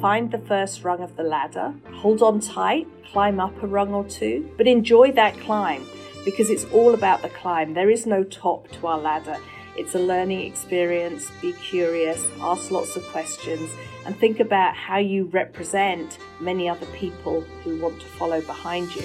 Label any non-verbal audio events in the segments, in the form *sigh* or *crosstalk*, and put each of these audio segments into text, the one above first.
find the first rung of the ladder, hold on tight, climb up a rung or two, but enjoy that climb because it's all about the climb. There is no top to our ladder. It's a learning experience. Be curious, ask lots of questions, and think about how you represent many other people who want to follow behind you.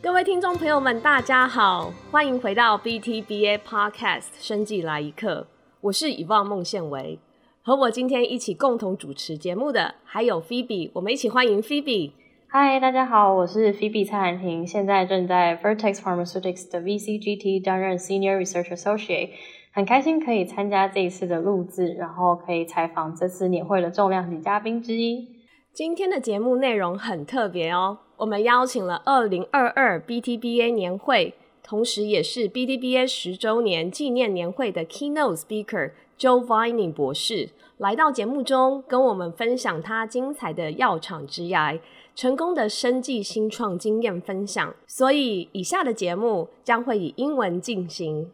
各位听众朋友们，大家好，欢迎回到 BTBA Podcast 生计来一课，我是以望孟宪维， 和我今天一起共同主持节目的还有 Phoebe，我们一起欢迎 Phoebe。嗨，大家好，我是 Phoebe 蔡兰婷，现在正在 Vertex Pharmaceutics 的 VCGT 担任 Senior Research Associate，很开心可以参加这一次的录制，然后可以采访这次年会的重量级嘉宾之一。今天的节目内容很特别哦，我们邀请了二零二二 BTBA 年会，同时也是 BTBA 十周年纪念年会的 Keynote Speaker Jo Viney 博士来到节目中，跟我们分享他精彩的药厂之涯、成功的生计新创经验分享。所以，以下的节目将会以英文进行。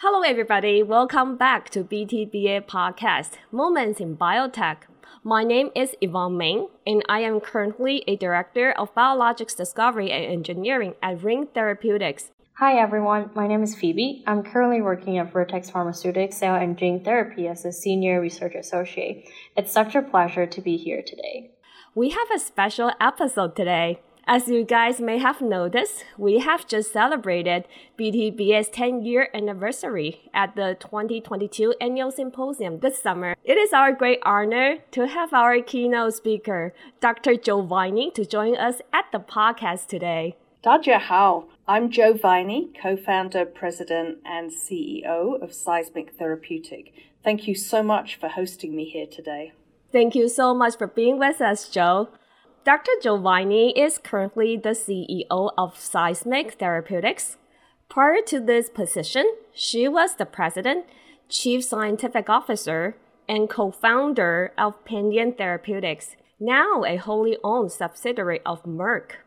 Hello, everybody. Welcome back to BTBA Podcast Moments in Biotech. My name is Yvonne Ming, and I am currently a director of biologics discovery and engineering at Ring Therapeutics, Hi everyone, my name is Phoebe. I'm currently working at Vertex Pharmaceuticals Cell and Gene Therapy as a Senior Research Associate. It's such a pleasure to be here today. We have a special episode today. As you guys may have noticed, we have just celebrated BTB's 10 year anniversary at the 2022 annual symposium this summer. It is our great honor to have our keynote speaker, Dr. Jo Viney, to join us at the podcast today. 大家好，I'm Jo Viney, co founder, president, and CEO of Seismic Therapeutic. Thank you so much for hosting me here today. Thank you so much for being with us, Jo. Dr. Jo Viney is currently the CEO of Seismic Therapeutics. Prior to this position, she was the president, chief scientific officer, and co founder of Pandion Therapeutics, now a wholly owned subsidiary of Merck,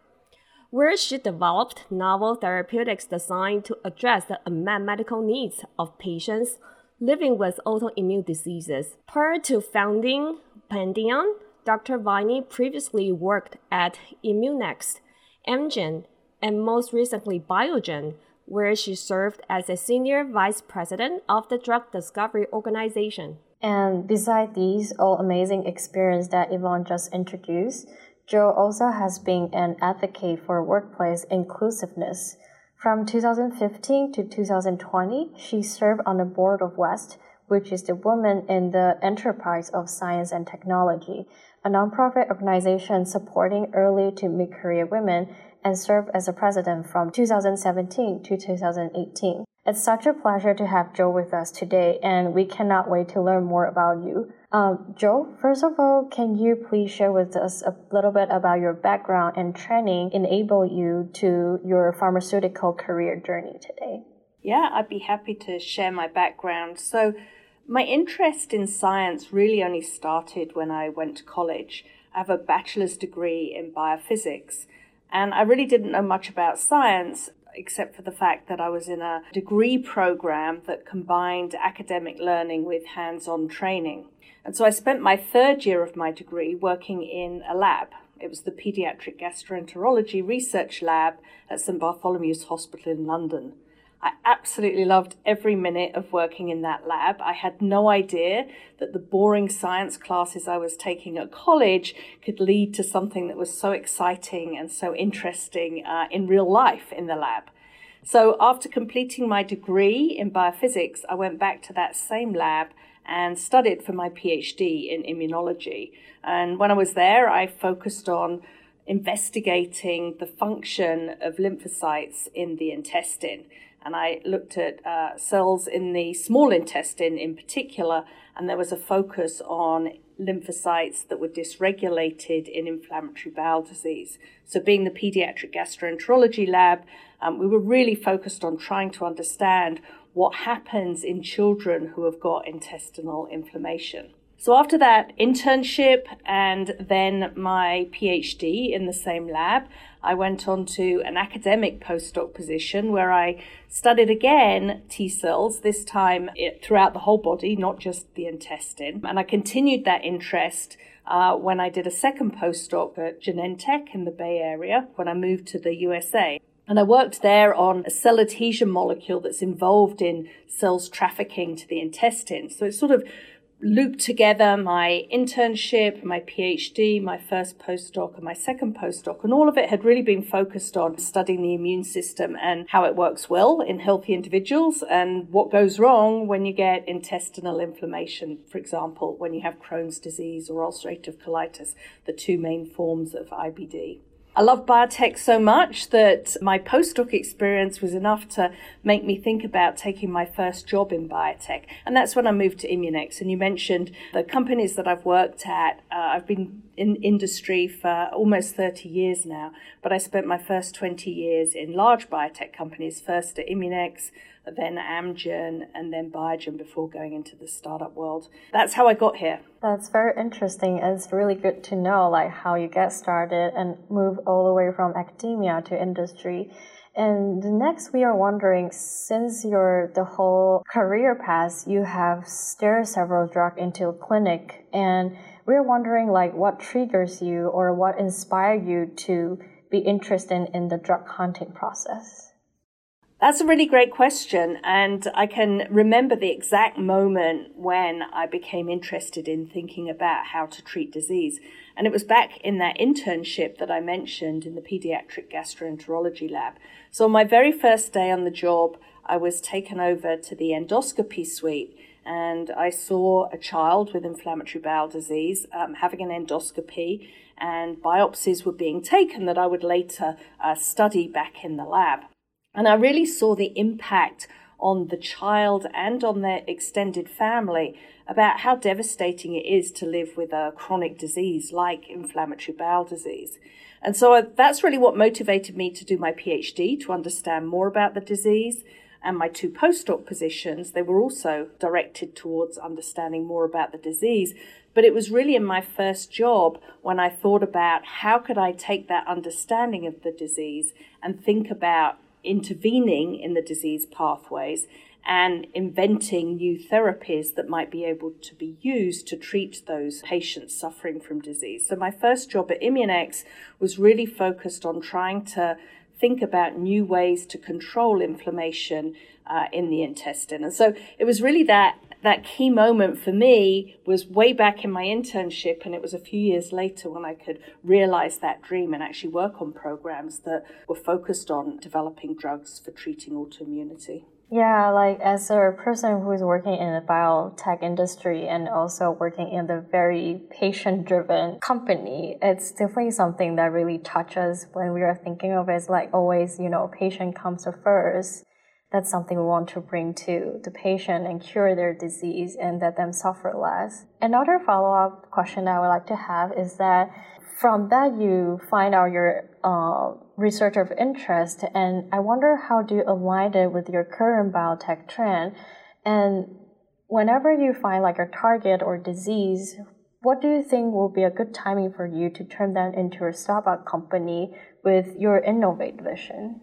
where she developed novel therapeutics designed to address the unmet medical needs of patients living with autoimmune diseases. Prior to founding Pandion, Dr. Viney previously worked at Immunex, Amgen, and most recently Biogen, where she served as a senior vice president of the drug discovery organization. And beside these all amazing experience that Yvonne just introduced, Jo also has been an advocate for workplace inclusiveness. From 2015 to 2020, she served on the board of WEST, which is the Women in the Enterprise of Science and Technology, a nonprofit organization supporting early to mid career women, and served as a president from 2017 to 2018. It's such a pleasure to have Jo with us today, and we cannot wait to learn more about you. Um, Jo, first of all, can you please share with us a little bit about your background and training enable you to your pharmaceutical career journey today? Yeah, I'd be happy to share my background. So, my interest in science really only started when I went to college. I have a bachelor's degree in biophysics, and I really didn't know much about science except for the fact that I was in a degree program that combined academic learning with hands on training. And so I spent my third year of my degree working in a lab. It was the Pediatric Gastroenterology Research Lab at St Bartholomew's Hospital in London. I absolutely loved every minute of working in that lab. I had no idea that the boring science classes I was taking at college could lead to something that was so exciting and so interesting uh, in real life in the lab. So, after completing my degree in biophysics, I went back to that same lab and studied for my PhD in immunology. And when I was there, I focused on investigating the function of lymphocytes in the intestine and I looked at uh, cells in the small intestine in particular, and there was a focus on lymphocytes that were dysregulated in inflammatory bowel disease. So, being the pediatric gastroenterology lab, um, we were really focused on trying to understand what happens in children who have got intestinal inflammation. So after that internship and then my PhD in the same lab, I went on to an academic postdoc position where I studied again T cells, this time throughout the whole body, not just the intestine. And I continued that interest uh, when I did a second postdoc at Genentech in the Bay Area when I moved to the USA. And I worked there on a cell adhesion molecule that's involved in cells trafficking to the intestine. So it's sort of looped together my internship, my PhD, my first postdoc, and my second postdoc. And all of it had really been focused on studying the immune system and how it works well in healthy individuals and what goes wrong when you get intestinal inflammation, for example, when you have Crohn's disease or ulcerative colitis, the two main forms of IBD. I love biotech so much that my postdoc experience was enough to make me think about taking my first job in biotech. And that's when I moved to Immunex. And you mentioned the companies that I've worked at. Uh, I've been in industry for almost 30 years now, but I spent my first 20 years in large biotech companies, first at Immunex, then Amgen, and then Biogen before going into the startup world. That's how I got here. That's very interesting. It's really good to know like how you get started and move all the way from academia to industry. And next, we are wondering, since your the whole career path, you have steered several drugs into clinic, and we're wondering like what triggers you or what inspired you to be interested in the drug hunting process. That's a really great question. And I can remember the exact moment when I became interested in thinking about how to treat disease. And it was back in that internship that I mentioned in the pediatric gastroenterology lab. So on my very first day on the job, I was taken over to the endoscopy suite and I saw a child with inflammatory bowel disease um, having an endoscopy, and biopsies were being taken that I would later uh, study back in the lab. And I really saw the impact on the child and on their extended family about how devastating it is to live with a chronic disease like inflammatory bowel disease. And so that's really what motivated me to do my PhD, to understand more about the disease. And my two postdoc positions, they were also directed towards understanding more about the disease. But it was really in my first job when I thought about how could I take that understanding of the disease and think about intervening in the disease pathways and inventing new therapies that might be able to be used to treat those patients suffering from disease. So, my first job at Immunex was really focused on trying to think about new ways to control inflammation uh, in the intestine. And so, it was really that that key moment for me was way back in my internship, and it was a few years later when I could realize that dream and actually work on programs that were focused on developing drugs for treating autoimmunity. Yeah, like as a person who is working in the biotech industry and also working in the very patient driven company, it's definitely something that really touches when we are thinking of it as like always, you know, patient comes first that's something we want to bring to the patient and cure their disease and let them suffer less. Another follow up question I would like to have is that from that you find out your uh, research of interest, and I wonder how do you align it with your current biotech trend? And whenever you find like a target or disease, what do you think will be a good timing for you to turn that into a startup company with your innovate vision?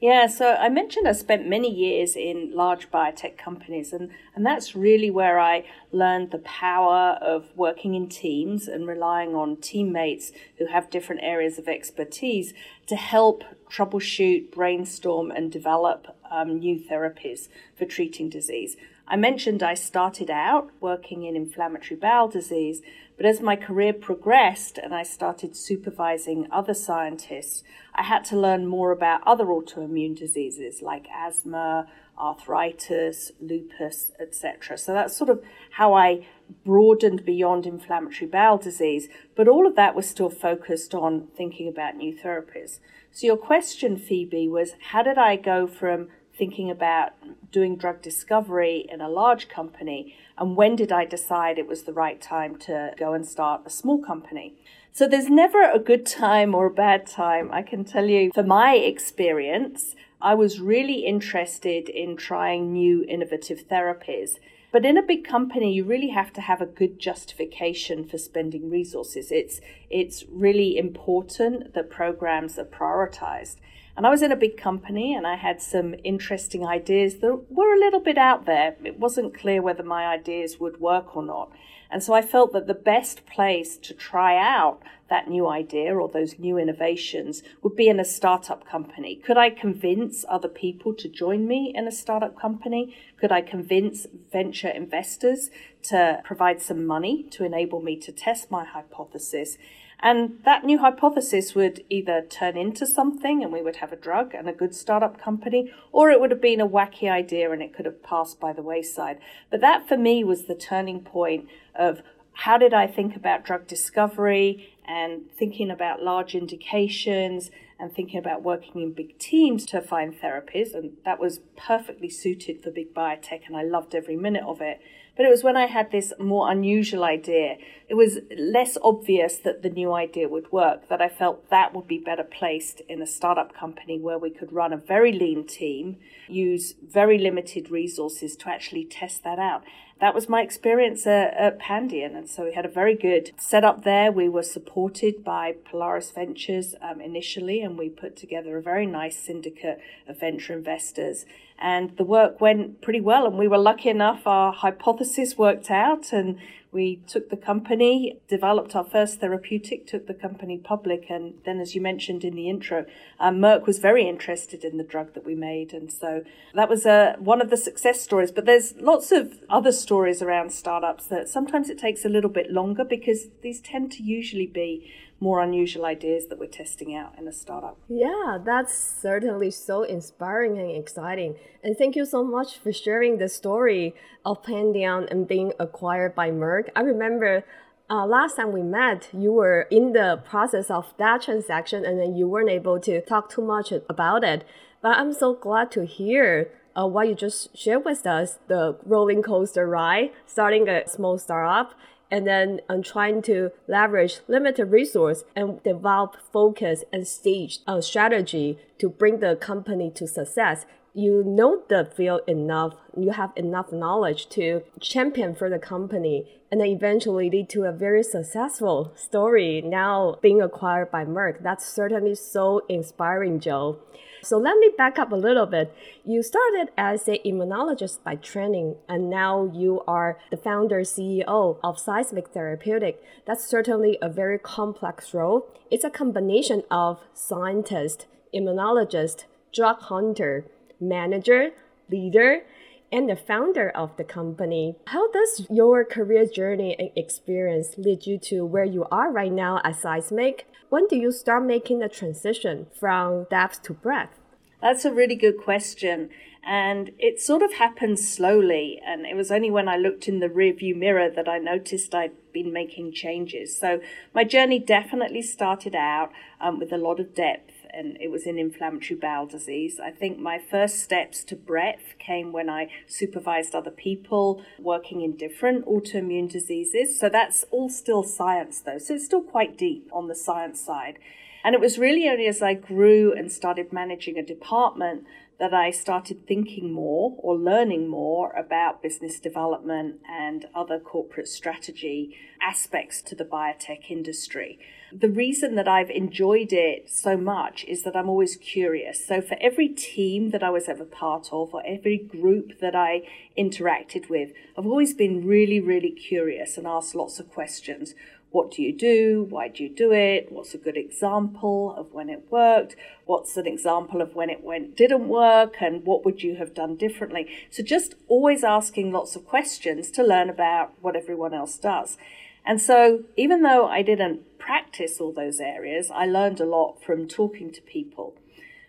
Yeah, so I mentioned I spent many years in large biotech companies, and, and that's really where I learned the power of working in teams and relying on teammates who have different areas of expertise to help troubleshoot, brainstorm, and develop um, new therapies for treating disease. I mentioned I started out working in inflammatory bowel disease, but as my career progressed and I started supervising other scientists, I had to learn more about other autoimmune diseases like asthma, arthritis, lupus, etc. So that's sort of how I broadened beyond inflammatory bowel disease, but all of that was still focused on thinking about new therapies. So your question, Phoebe, was how did I go from thinking about doing drug discovery in a large company and when did I decide it was the right time to go and start a small company? So there's never a good time or a bad time. I can tell you, for my experience, I was really interested in trying new innovative therapies. But in a big company, you really have to have a good justification for spending resources. It's, it's really important that programs are prioritized. And I was in a big company and I had some interesting ideas that were a little bit out there. It wasn't clear whether my ideas would work or not. And so I felt that the best place to try out that new idea or those new innovations would be in a startup company. Could I convince other people to join me in a startup company? Could I convince venture investors to provide some money to enable me to test my hypothesis? And that new hypothesis would either turn into something and we would have a drug and a good startup company, or it would have been a wacky idea and it could have passed by the wayside. But that for me was the turning point of how did I think about drug discovery and thinking about large indications and thinking about working in big teams to find therapies. And that was perfectly suited for big biotech, and I loved every minute of it. But it was when I had this more unusual idea, it was less obvious that the new idea would work, that I felt that would be better placed in a startup company where we could run a very lean team, use very limited resources to actually test that out that was my experience at, at Pandion. And so we had a very good setup there. We were supported by Polaris Ventures um, initially, and we put together a very nice syndicate of venture investors. And the work went pretty well. And we were lucky enough, our hypothesis worked out, and we took the company, developed our first therapeutic, took the company public, and then, as you mentioned in the intro, um, Merck was very interested in the drug that we made, and so that was uh, one of the success stories. But there's lots of other stories around startups that sometimes it takes a little bit longer because these tend to usually be more unusual ideas that we're testing out in a startup. Yeah, that's certainly so inspiring and exciting. And thank you so much for sharing the story of Pandion and being acquired by Merck. I remember uh, last time we met, you were in the process of that transaction and then you weren't able to talk too much about it. But I'm so glad to hear uh, what you just shared with us the rolling coaster ride, starting a small startup and then I'm trying to leverage limited resource and develop focus and stage uh, strategy to bring the company to success. You know the field enough, you have enough knowledge to champion for the company and then eventually lead to a very successful story now being acquired by Merck. That's certainly so inspiring, Jo. So let me back up a little bit. You started as an immunologist by training, and now you are the founder CEO of Seismic Therapeutic. That's certainly a very complex role. It's a combination of scientist, immunologist, drug hunter, manager, leader, and the founder of the company. How does your career journey and experience lead you to where you are right now at Seismic? When do you start making the transition from depth to breadth? That's a really good question. And it sort of happened slowly. And it was only when I looked in the rearview mirror that I noticed I'd been making changes. So my journey definitely started out um, with a lot of depth and it was in inflammatory bowel disease. I think my first steps to breadth came when I supervised other people working in different autoimmune diseases. So that's all still science, though. So it's still quite deep on the science side. And it was really only as I grew and started managing a department that I started thinking more or learning more about business development and other corporate strategy aspects to the biotech industry. The reason that I've enjoyed it so much is that I'm always curious. So, for every team that I was ever part of, or every group that I interacted with, I've always been really, really curious and asked lots of questions. What do you do? Why do you do it? What's a good example of when it worked? What's an example of when it went didn't work? And what would you have done differently? So just always asking lots of questions to learn about what everyone else does. And so even though I didn't practice all those areas, I learned a lot from talking to people.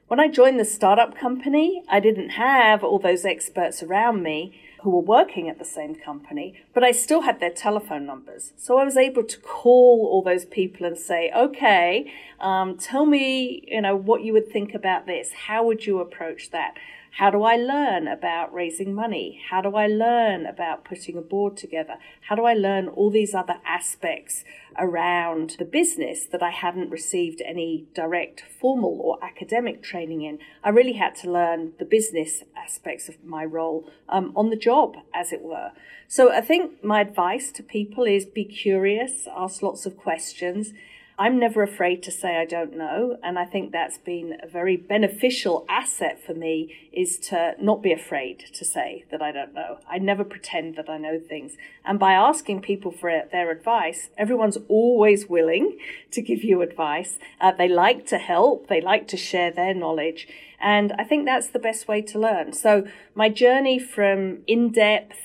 When I joined the startup company, I didn't have all those experts around me who were working at the same company, but I still had their telephone numbers. So I was able to call all those people and say, okay, um, tell me, you know, what you would think about this. How would you approach that? How do I learn about raising money? How do I learn about putting a board together? How do I learn all these other aspects around the business that I hadn't received any direct formal or academic training in. I really had to learn the business aspects of my role um, on the job, as it were. So I think my advice to people is be curious, ask lots of questions, I'm never afraid to say I don't know. And I think that's been a very beneficial asset for me is to not be afraid to say that I don't know. I never pretend that I know things. And by asking people for their advice, everyone's always willing to give you advice. Uh, they like to help. They like to share their knowledge. And I think that's the best way to learn. So my journey from in-depth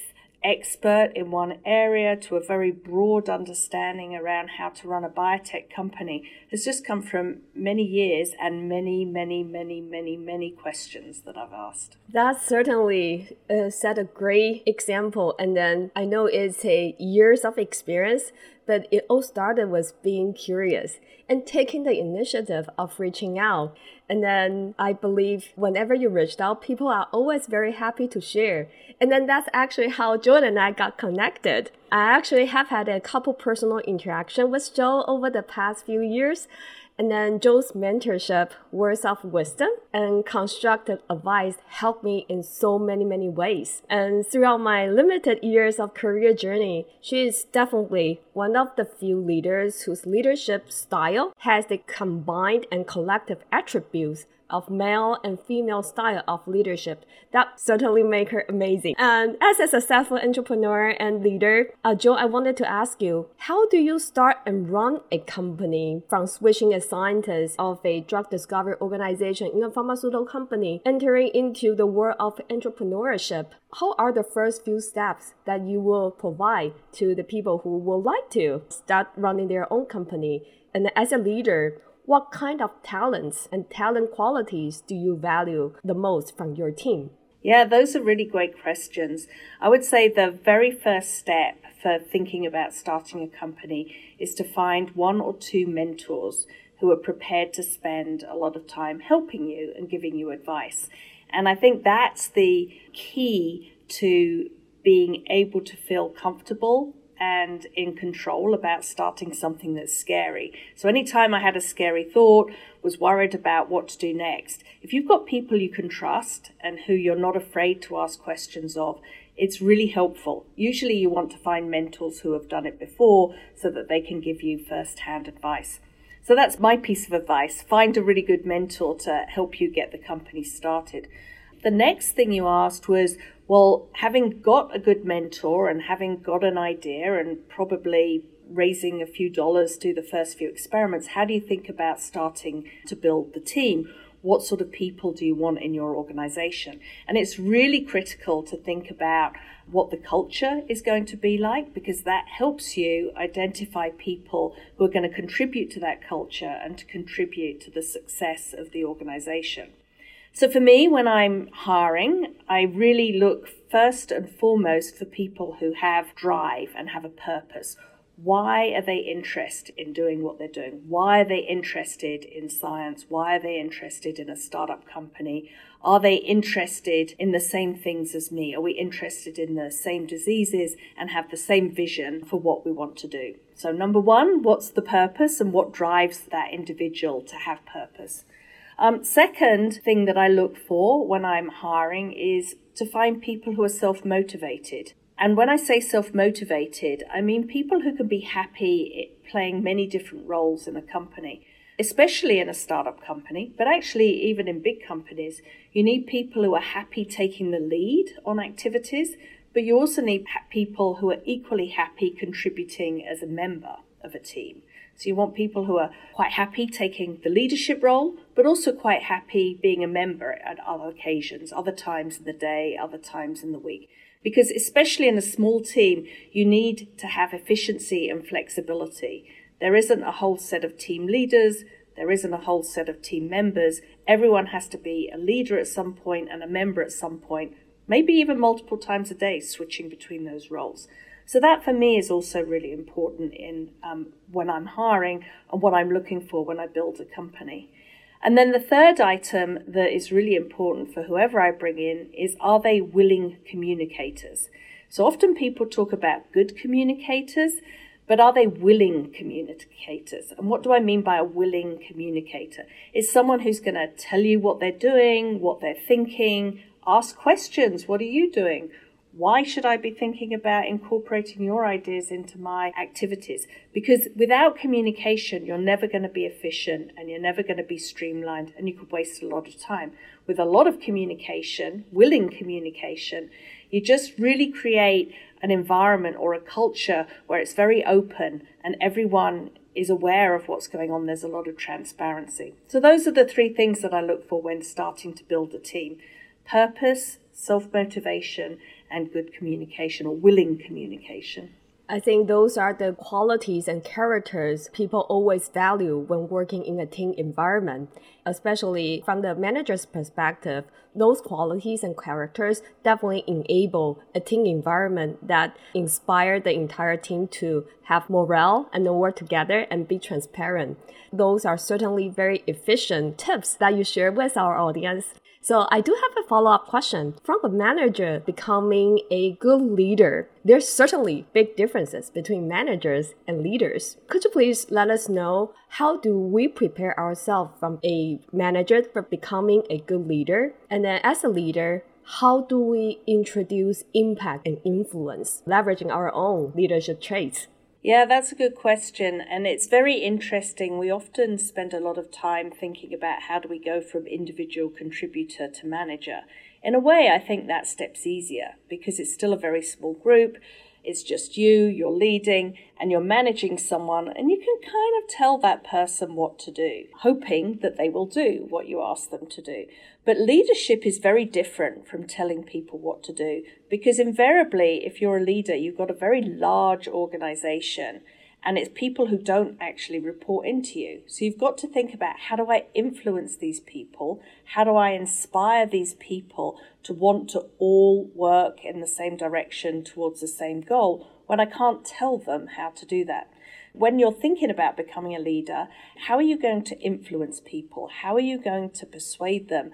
expert in one area to a very broad understanding around how to run a biotech company has just come from many years and many, many, many, many, many questions that I've asked. That certainly uh, set a great example. And then I know it's a years of experience, but it all started with being curious and taking the initiative of reaching out. And then I believe whenever you reached out, people are always very happy to share. And then that's actually how Jordan and I got connected. I actually have had a couple personal interaction with Jo over the past few years. And then Jo's mentorship, words of wisdom, and constructive advice helped me in so many, many ways. And throughout my limited years of career journey, she is definitely one of the few leaders whose leadership style has the combined and collective attributes of male and female style of leadership that certainly make her amazing. And as a successful entrepreneur and leader, uh, Jo, I wanted to ask you, how do you start and run a company from switching a scientist of a drug discovery organization in a pharmaceutical company, entering into the world of entrepreneurship? How are the first few steps that you will provide to the people who would like to start running their own company? And as a leader, what kind of talents and talent qualities do you value the most from your team? Yeah, those are really great questions. I would say the very first step for thinking about starting a company is to find one or two mentors who are prepared to spend a lot of time helping you and giving you advice. And I think that's the key to being able to feel comfortable and in control about starting something that's scary. So anytime I had a scary thought, was worried about what to do next, if you've got people you can trust and who you're not afraid to ask questions of, it's really helpful. Usually you want to find mentors who have done it before so that they can give you first-hand advice. So that's my piece of advice. Find a really good mentor to help you get the company started. The next thing you asked was, well, having got a good mentor and having got an idea and probably raising a few dollars to do the first few experiments, how do you think about starting to build the team? What sort of people do you want in your organization? And it's really critical to think about what the culture is going to be like because that helps you identify people who are going to contribute to that culture and to contribute to the success of the organization. So for me, when I'm hiring, I really look first and foremost for people who have drive and have a purpose. Why are they interested in doing what they're doing? Why are they interested in science? Why are they interested in a startup company? Are they interested in the same things as me? Are we interested in the same diseases and have the same vision for what we want to do? So, number one, what's the purpose and what drives that individual to have purpose? Um, second thing that I look for when I'm hiring is to find people who are self motivated. And when I say self motivated, I mean people who can be happy playing many different roles in a company, especially in a startup company, but actually, even in big companies, you need people who are happy taking the lead on activities, but you also need people who are equally happy contributing as a member of a team. So you want people who are quite happy taking the leadership role, but also quite happy being a member at other occasions, other times in the day, other times in the week. Because especially in a small team, you need to have efficiency and flexibility. There isn't a whole set of team leaders. There isn't a whole set of team members. Everyone has to be a leader at some point and a member at some point, maybe even multiple times a day, switching between those roles. So that for me is also really important in um, when I'm hiring and what I'm looking for when I build a company. And then the third item that is really important for whoever I bring in is are they willing communicators? So often people talk about good communicators, but are they willing communicators? And what do I mean by a willing communicator? It's someone who's going to tell you what they're doing, what they're thinking, ask questions. What are you doing? Why should I be thinking about incorporating your ideas into my activities? Because without communication, you're never going to be efficient and you're never going to be streamlined and you could waste a lot of time. With a lot of communication, willing communication, you just really create an environment or a culture where it's very open and everyone is aware of what's going on. There's a lot of transparency. So, those are the three things that I look for when starting to build a team purpose, self motivation, and good communication or willing communication. I think those are the qualities and characters people always value when working in a team environment. Especially from the manager's perspective, those qualities and characters definitely enable a team environment that inspire the entire team to have morale and work together and be transparent. Those are certainly very efficient tips that you share with our audience. So I do have a follow-up question. From a manager becoming a good leader, there's certainly big differences between managers and leaders. Could you please let us know how do we prepare ourselves from a manager for becoming a good leader? And then as a leader, how do we introduce impact and influence, leveraging our own leadership traits? Yeah, that's a good question. And it's very interesting. We often spend a lot of time thinking about how do we go from individual contributor to manager. In a way, I think that step's easier because it's still a very small group. It's just you, you're leading, and you're managing someone, and you can kind of tell that person what to do, hoping that they will do what you ask them to do. But leadership is very different from telling people what to do because invariably, if you're a leader, you've got a very large organization and it's people who don't actually report into you. So you've got to think about how do I influence these people? How do I inspire these people to want to all work in the same direction towards the same goal when I can't tell them how to do that? When you're thinking about becoming a leader, how are you going to influence people? How are you going to persuade them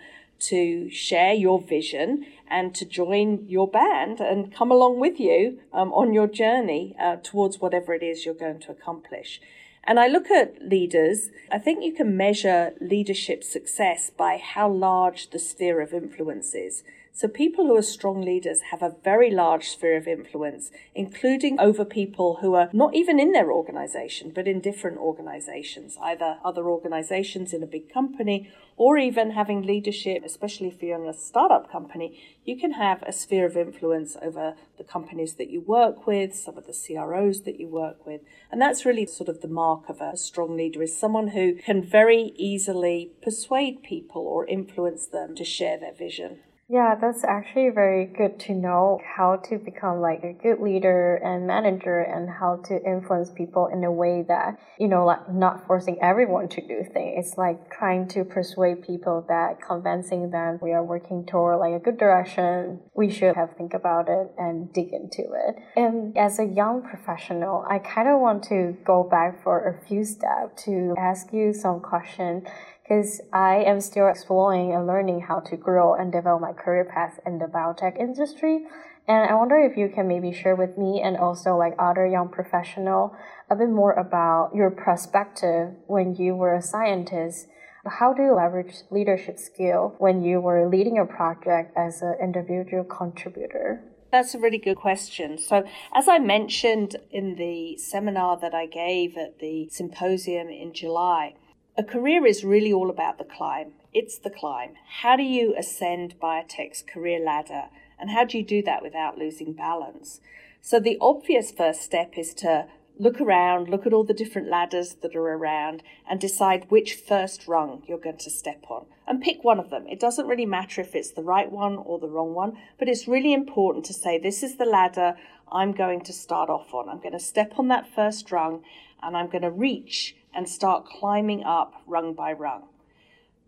to share your vision and to join your band and come along with you um, on your journey uh, towards whatever it is you're going to accomplish. And I look at leaders, I think you can measure leadership success by how large the sphere of influence is. So, people who are strong leaders have a very large sphere of influence, including over people who are not even in their organization, but in different organizations, either other organizations in a big company or even having leadership, especially if you're in a startup company. You can have a sphere of influence over the companies that you work with, some of the CROs that you work with. And that's really sort of the mark of a strong leader is someone who can very easily persuade people or influence them to share their vision. Yeah, that's actually very good to know how to become like a good leader and manager and how to influence people in a way that, you know, like not forcing everyone to do things. It's like trying to persuade people that convincing them we are working toward like a good direction. We should have think about it and dig into it. And as a young professional, I kind of want to go back for a few steps to ask you some questions because I am still exploring and learning how to grow and develop my career path in the biotech industry. And I wonder if you can maybe share with me and also like other young professional a bit more about your perspective when you were a scientist. How do you leverage leadership skill when you were leading a project as an individual contributor? That's a really good question. So, as I mentioned in the seminar that I gave at the symposium in July, a career is really all about the climb. It's the climb. How do you ascend biotech's career ladder? And how do you do that without losing balance? So, the obvious first step is to look around, look at all the different ladders that are around, and decide which first rung you're going to step on. And pick one of them. It doesn't really matter if it's the right one or the wrong one, but it's really important to say, This is the ladder I'm going to start off on. I'm going to step on that first rung and I'm going to reach and start climbing up rung by rung.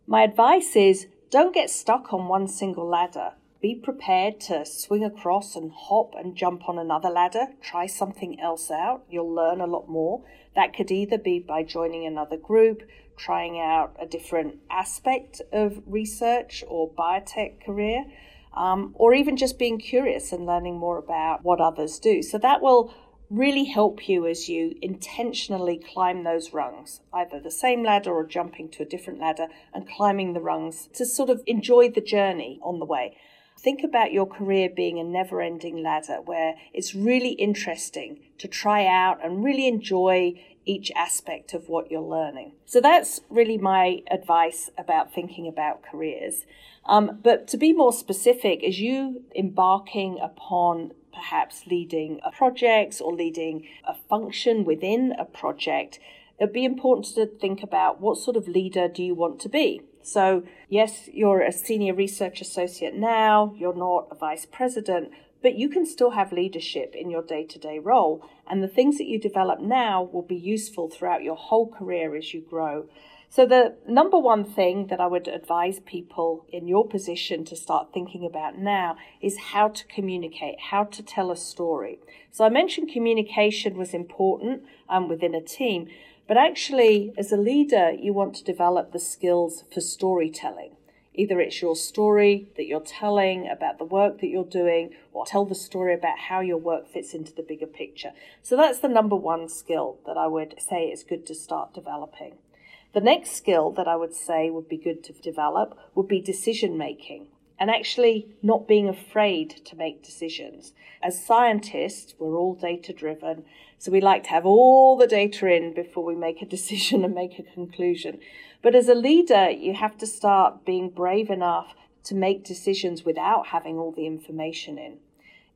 My advice is don't get stuck on one single ladder. Be prepared to swing across and hop and jump on another ladder. Try something else out. You'll learn a lot more. That could either be by joining another group, trying out a different aspect of research or biotech career, um, or even just being curious and learning more about what others do. So that will really help you as you intentionally climb those rungs, either the same ladder or jumping to a different ladder and climbing the rungs to sort of enjoy the journey on the way. Think about your career being a never ending ladder where it's really interesting to try out and really enjoy each aspect of what you're learning. So that's really my advice about thinking about careers. Um, but to be more specific, as you embarking upon perhaps leading a project or leading a function within a project, it'd be important to think about what sort of leader do you want to be. So, yes, you're a senior research associate now, you're not a vice president, but you can still have leadership in your day to day role. And the things that you develop now will be useful throughout your whole career as you grow. So, the number one thing that I would advise people in your position to start thinking about now is how to communicate, how to tell a story. So, I mentioned communication was important um, within a team, but actually, as a leader, you want to develop the skills for storytelling. Either it's your story that you're telling about the work that you're doing, or tell the story about how your work fits into the bigger picture. So that's the number one skill that I would say is good to start developing. The next skill that I would say would be good to develop would be decision making and actually not being afraid to make decisions. As scientists, we're all data driven, so we like to have all the data in before we make a *laughs* decision and make a conclusion. But as a leader, you have to start being brave enough to make decisions without having all the information in.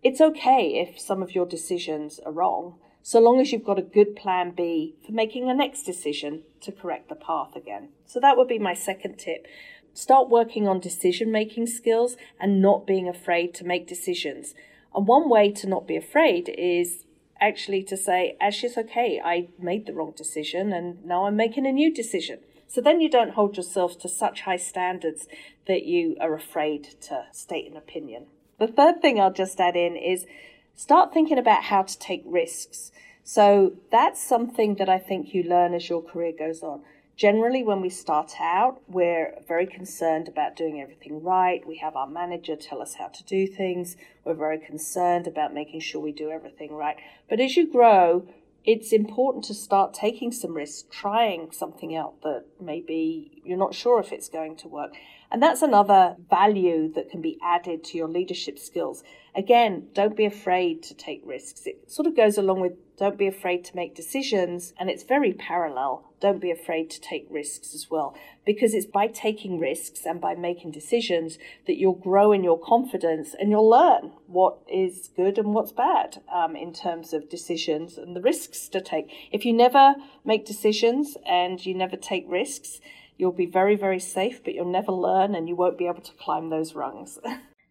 It's okay if some of your decisions are wrong, so long as you've got a good plan B for making a next decision to correct the path again. So that would be my second tip. Start working on decision making skills and not being afraid to make decisions. And one way to not be afraid is actually to say, Ashley's okay, I made the wrong decision and now I'm making a new decision. So then you don't hold yourself to such high standards that you are afraid to state an opinion. The third thing I'll just add in is start thinking about how to take risks. So that's something that I think you learn as your career goes on. Generally, when we start out, we're very concerned about doing everything right. We have our manager tell us how to do things. We're very concerned about making sure we do everything right. But as you grow, it's important to start taking some risks, trying something out that maybe you're not sure if it's going to work. And that's another value that can be added to your leadership skills. Again, don't be afraid to take risks. It sort of goes along with don't be afraid to make decisions, and it's very parallel. Don't be afraid to take risks as well, because it's by taking risks and by making decisions that you'll grow in your confidence and you'll learn what is good and what's bad um, in terms of decisions and the risks to take. If you never make decisions and you never take risks, you'll be very, very safe, but you'll never learn and you won't be able to climb those rungs. *laughs*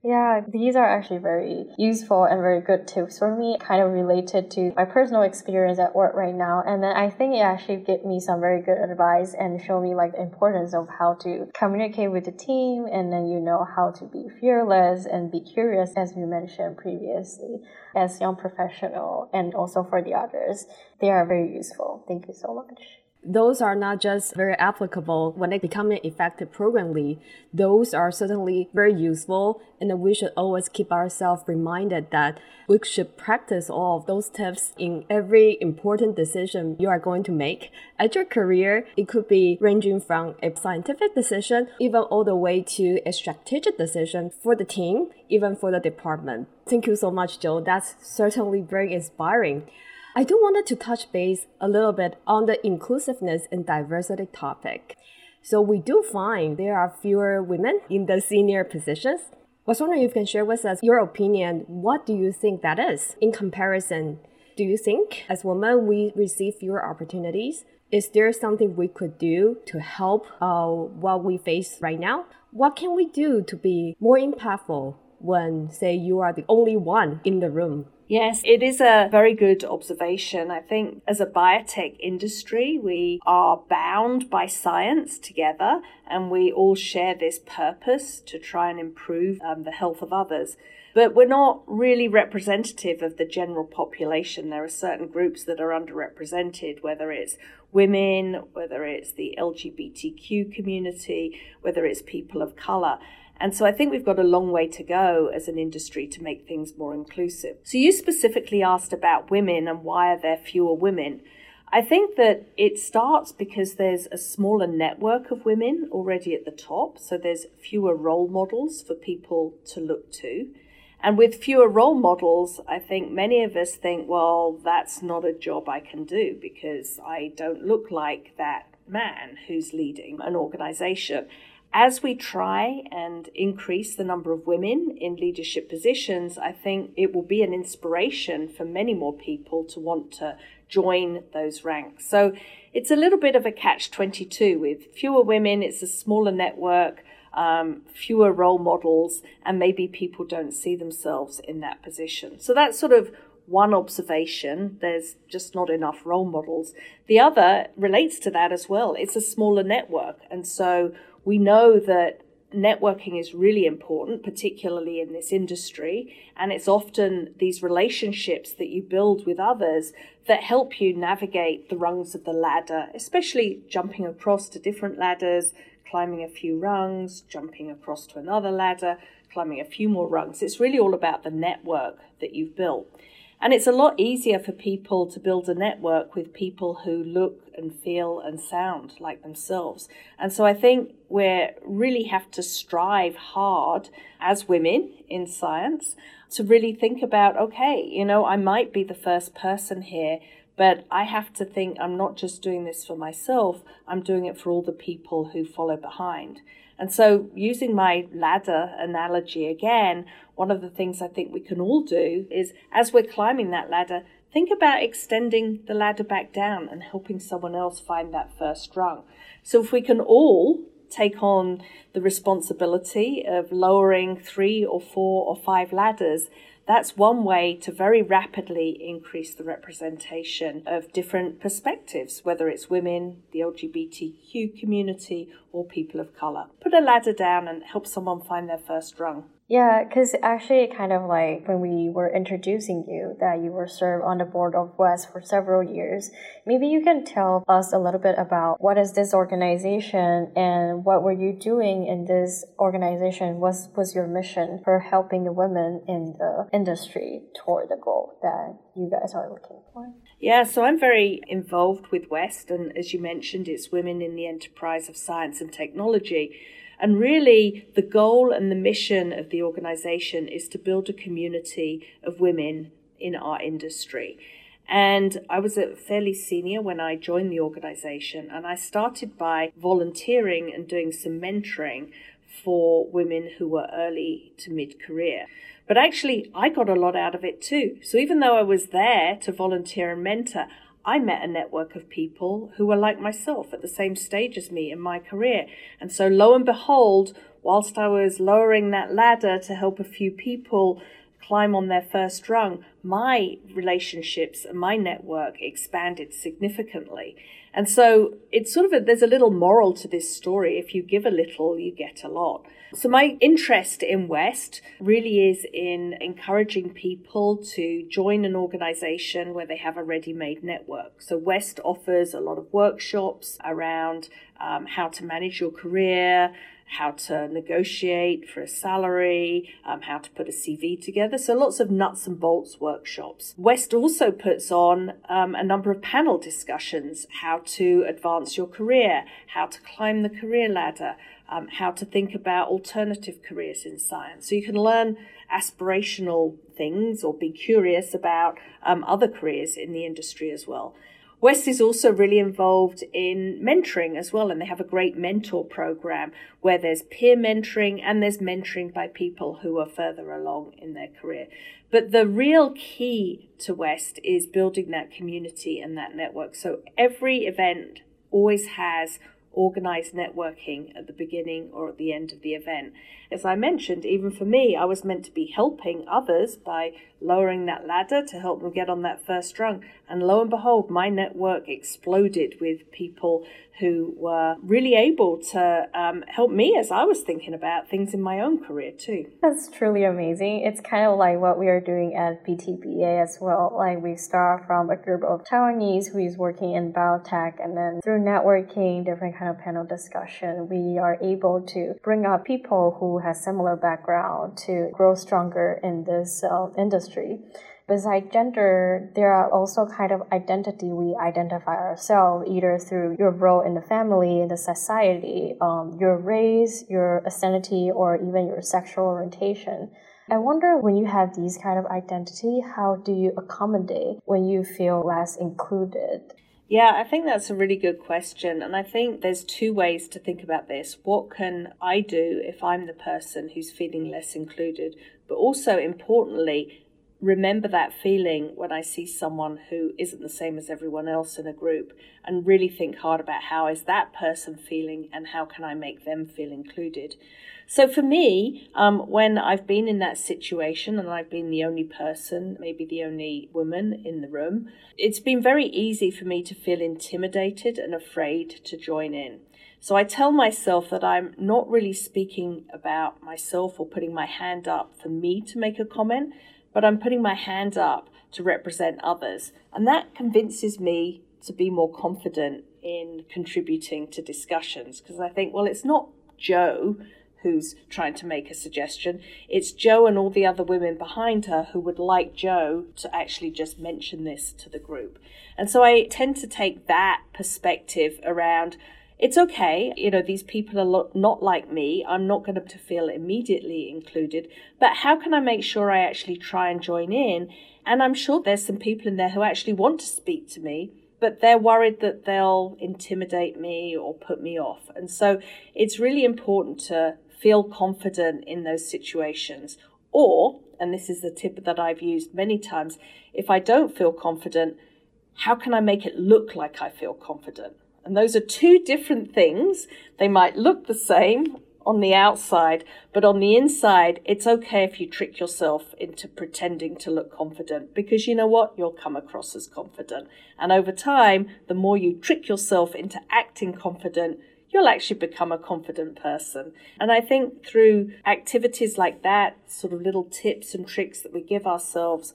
Yeah, these are actually very useful and very good tips for me, kind of related to my personal experience at work right now. And then I think it actually gave me some very good advice and show me like the importance of how to communicate with the team and then you know how to be fearless and be curious as we mentioned previously as young professional and also for the others. They are very useful. Thank you so much those are not just very applicable when they become an effective program lead. Those are certainly very useful, and we should always keep ourselves reminded that we should practice all of those tips in every important decision you are going to make. At your career, it could be ranging from a scientific decision, even all the way to a strategic decision for the team, even for the department. Thank you so much, Jo. That's certainly very inspiring. I do wanted to touch base a little bit on the inclusiveness and diversity topic. So we do find there are fewer women in the senior positions. I was wondering if you can share with us your opinion. What do you think that is in comparison? Do you think as women we receive fewer opportunities? Is there something we could do to help uh, what we face right now? What can we do to be more impactful when, say, you are the only one in the room? Yes, it is a very good observation. I think as a biotech industry, we are bound by science together and we all share this purpose to try and improve um, the health of others. but we're not really representative of the general population. There are certain groups that are underrepresented, whether it's women, whether it's the LGBTQ community, whether it's people of color. And so I think we've got a long way to go as an industry to make things more inclusive. So you specifically asked about women and why are there fewer women? I think that it starts because there's a smaller network of women already at the top. So there's fewer role models for people to look to. And with fewer role models, I think many of us think, well, that's not a job I can do because I don't look like that man who's leading an organization. As we try and increase the number of women in leadership positions, I think it will be an inspiration for many more people to want to join those ranks. So it's a little bit of a catch 22 with fewer women, it's a smaller network um, fewer role models, and maybe people don't see themselves in that position. So that's sort of one observation. There's just not enough role models. The other relates to that as well. It's a smaller network. And so we know that networking is really important, particularly in this industry. And it's often these relationships that you build with others that help you navigate the rungs of the ladder, especially jumping across to different ladders, climbing a few rungs, jumping across to another ladder, climbing a few more rungs. It's really all about the network that you've built. And it's a lot easier for people to build a network with people who look and feel and sound like themselves. And so I think we really have to strive hard as women in science to really think about okay, you know, I might be the first person here but I have to think I'm not just doing this for myself, I'm doing it for all the people who follow behind. And so, using my ladder analogy again, one of the things I think we can all do is as we're climbing that ladder, think about extending the ladder back down and helping someone else find that first rung. So, if we can all take on the responsibility of lowering three or four or five ladders, that's one way to very rapidly increase the representation of different perspectives, whether it's women, the LGBTQ community, or people of color. Put a ladder down and help someone find their first rung. Yeah, because actually, kind of like when we were introducing you, that you were served on the board of WEST for several years. Maybe you can tell us a little bit about what is this organization and what were you doing in this organization? What was your mission for helping the women in the industry toward the goal that you guys are looking for? Yeah, so I'm very involved with WEST, and as you mentioned, it's Women in the Enterprise of Science and Technology. And really, the goal and the mission of the organization is to build a community of women in our industry. And I was a fairly senior when I joined the organization, and I started by volunteering and doing some mentoring for women who were early to mid career. But actually, I got a lot out of it too. So even though I was there to volunteer and mentor, I met a network of people who were like myself at the same stage as me in my career. And so, lo and behold, whilst I was lowering that ladder to help a few people climb on their first rung, my relationships and my network expanded significantly. And so it's sort of a, there's a little moral to this story. If you give a little, you get a lot. So my interest in WEST really is in encouraging people to join an organization where they have a ready-made network. So WEST offers a lot of workshops around um, how to manage your career, how to negotiate for a salary, um, how to put a CV together. So lots of nuts and bolts workshops. WEST also puts on um, a number of panel discussions, how to advance your career, how to climb the career ladder, um, how to think about alternative careers in science. So you can learn aspirational things or be curious about um, other careers in the industry as well. West is also really involved in mentoring as well, and they have a great mentor program where there's peer mentoring and there's mentoring by people who are further along in their career. But the real key to West is building that community and that network. So every event always has organized networking at the beginning or at the end of the event. As I mentioned, even for me, I was meant to be helping others by lowering that ladder to help them get on that first rung. And lo and behold, my network exploded with people who were really able to um, help me as I was thinking about things in my own career too. That's truly amazing. It's kind of like what we are doing at BTBA as well. Like we start from a group of Taiwanese who is working in biotech and then through networking, different kind of panel discussion, we are able to bring up people who have similar background to grow stronger in this uh, industry. Besides gender, there are also kind of identity we identify ourselves either through your role in the family, in the society, um, your race, your ethnicity, or even your sexual orientation. I wonder when you have these kind of identity, how do you accommodate when you feel less included? Yeah, I think that's a really good question. And I think there's two ways to think about this. What can I do if I'm the person who's feeling less included? But also, importantly, remember that feeling when I see someone who isn't the same as everyone else in a group and really think hard about how is that person feeling and how can I make them feel included. So for me, um, when I've been in that situation and I've been the only person, maybe the only woman in the room, it's been very easy for me to feel intimidated and afraid to join in. So I tell myself that I'm not really speaking about myself or putting my hand up for me to make a comment, but I'm putting my hand up to represent others. And that convinces me to be more confident in contributing to discussions because I think, well, it's not Jo who's trying to make a suggestion. It's Jo and all the other women behind her who would like Jo to actually just mention this to the group. And so I tend to take that perspective around it's okay. You know, these people are not like me. I'm not going to feel immediately included. But how can I make sure I actually try and join in? And I'm sure there's some people in there who actually want to speak to me, but they're worried that they'll intimidate me or put me off. And so it's really important to feel confident in those situations. Or, and this is the tip that I've used many times, if I don't feel confident, how can I make it look like I feel confident? And those are two different things. They might look the same on the outside, but on the inside, it's okay if you trick yourself into pretending to look confident because you know what? You'll come across as confident. And over time, the more you trick yourself into acting confident, you'll actually become a confident person. And I think through activities like that, sort of little tips and tricks that we give ourselves,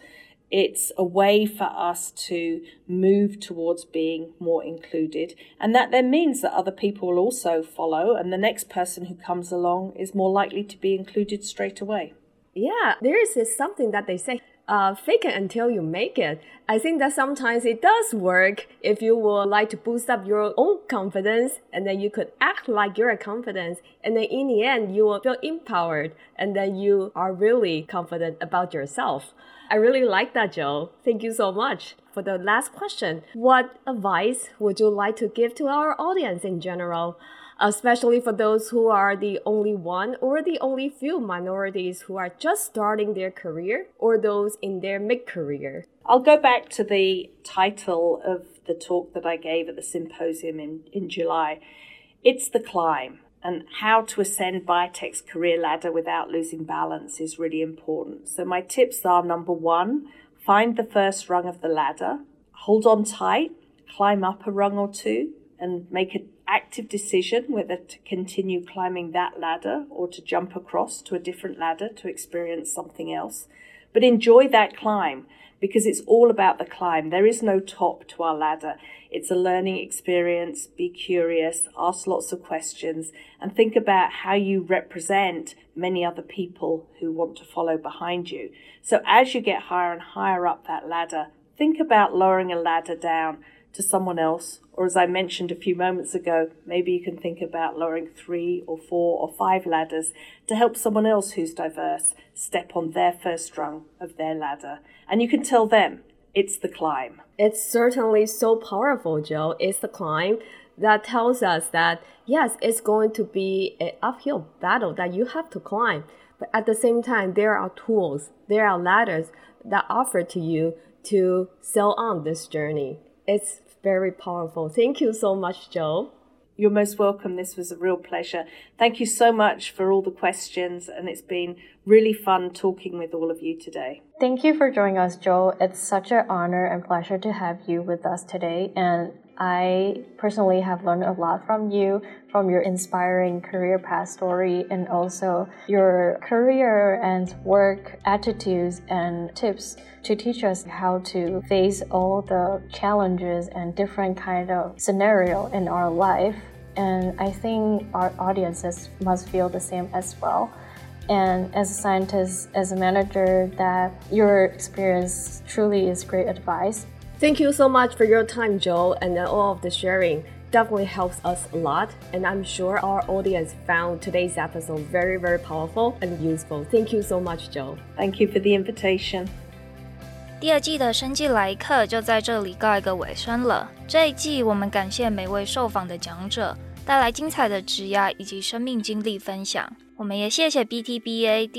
it's a way for us to move towards being more included. And that then means that other people will also follow, and the next person who comes along is more likely to be included straight away. Yeah, there is this something that they say uh, fake it until you make it. I think that sometimes it does work if you would like to boost up your own confidence and then you could act like you're confident and then in the end you will feel empowered and then you are really confident about yourself. I really like that, Jo. Thank you so much. For the last question, what advice would you like to give to our audience in general? Especially for those who are the only one or the only few minorities who are just starting their career or those in their mid career. I'll go back to the title of the talk that I gave at the symposium in, in July. It's the climb. And how to ascend biotech's career ladder without losing balance is really important. So, my tips are number one, find the first rung of the ladder, hold on tight, climb up a rung or two, and make an active decision whether to continue climbing that ladder or to jump across to a different ladder to experience something else. But enjoy that climb because it's all about the climb. There is no top to our ladder. It's a learning experience. Be curious, ask lots of questions, and think about how you represent many other people who want to follow behind you. So as you get higher and higher up that ladder, think about lowering a ladder down to someone else. Or as I mentioned a few moments ago, maybe you can think about lowering three or four or five ladders to help someone else who's diverse step on their first rung of their ladder. And you can tell them it's the climb. It's certainly so powerful, Jo. It's the climb that tells us that yes, it's going to be an uphill battle that you have to climb. But at the same time, there are tools, there are ladders that offer to you to sail on this journey. It's very powerful. Thank you so much, Jo. You're most welcome. This was a real pleasure. Thank you so much for all the questions, and it's been really fun talking with all of you today. Thank you for joining us, Joel. It's such an honor and pleasure to have you with us today. And I personally have learned a lot from you, from your inspiring career path story, and also your career and work attitudes and tips to teach us how to face all the challenges and different kind of scenario in our life. And I think our audiences must feel the same as well. And as a scientist, as a manager, that your experience truly is great advice. Thank you so much for your time, Jo, and all of the sharing. Definitely helps us a lot, and I'm sure our audience found today's episode very, very powerful and useful. Thank you so much, Jo. Thank you for the invitation. 第二季的《生计来客》就在这里告一个尾声了。这一季我们感谢每位受访的讲者，带来精彩的职涯以及生命经历分享。我们也谢谢 BTBA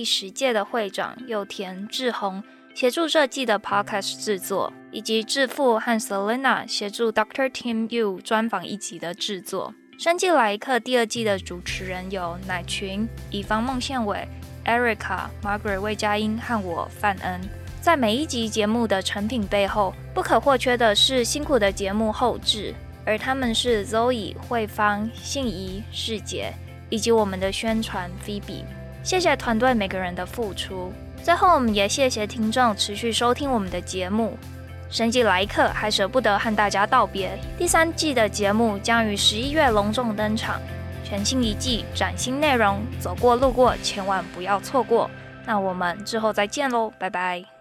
Podcast 制作。以及致富和 Selena 协助 Dr. Tim Yu 专访一集的制作。生计来客第二季的主持人有乃群、乙方孟宪伟、Erica、Margaret 魏佳音和我范恩。在每一集节目的成品背后，不可或缺的是辛苦的节目后制，而他们是 Zoe、慧芳、信怡、世杰，以及我们的宣传 Phoebe。谢谢团队每个人的付出。最后，我们也谢谢听众持续收听我们的节目。神级来客还舍不得和大家道别。第三季的节目将于十一月隆重登场，全新一季，崭新内容，走过路过千万不要错过。那我们之后再见喽，拜拜。